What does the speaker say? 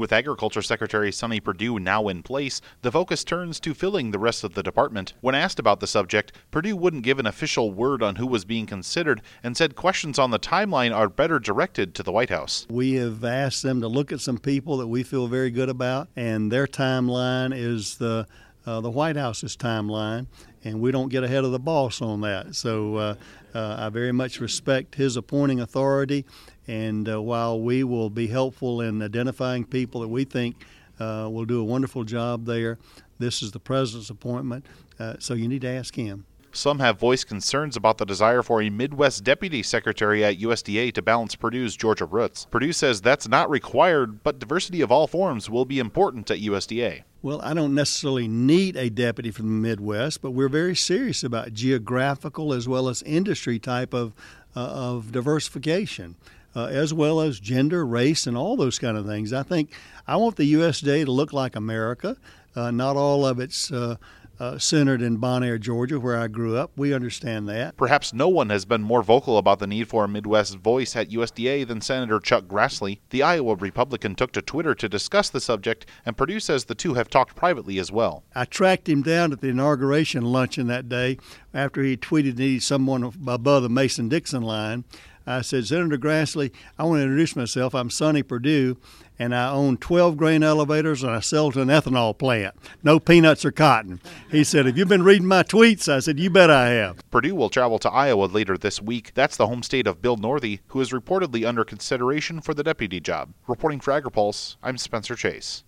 With Agriculture Secretary Sonny Perdue now in place, the focus turns to filling the rest of the department. When asked about the subject, Perdue wouldn't give an official word on who was being considered and said questions on the timeline are better directed to the White House. We have asked them to look at some people that we feel very good about, and their timeline is the uh, the White House's timeline, and we don't get ahead of the boss on that. So uh, uh, I very much respect his appointing authority, and uh, while we will be helpful in identifying people that we think uh, will do a wonderful job there, this is the president's appointment, uh, so you need to ask him. Some have voiced concerns about the desire for a Midwest deputy secretary at USDA to balance Perdue's Georgia roots. Perdue says that's not required, but diversity of all forms will be important at USDA. Well, I don't necessarily need a deputy from the Midwest, but we're very serious about geographical as well as industry type of, uh, of diversification. Uh, as well as gender, race, and all those kind of things. I think I want the USDA to look like America. Uh, not all of its uh, uh, centered in Bonaire, Georgia, where I grew up. We understand that. Perhaps no one has been more vocal about the need for a Midwest voice at USDA than Senator Chuck Grassley. The Iowa Republican took to Twitter to discuss the subject, and Perdue says the two have talked privately as well. I tracked him down at the inauguration luncheon that day after he tweeted he needed someone above the Mason Dixon line. I said, Senator Grassley, I want to introduce myself. I'm Sonny Perdue, and I own 12 grain elevators and I sell to an ethanol plant. No peanuts or cotton. He said, Have you been reading my tweets? I said, You bet I have. Perdue will travel to Iowa later this week. That's the home state of Bill Northey, who is reportedly under consideration for the deputy job. Reporting for AgriPulse, I'm Spencer Chase.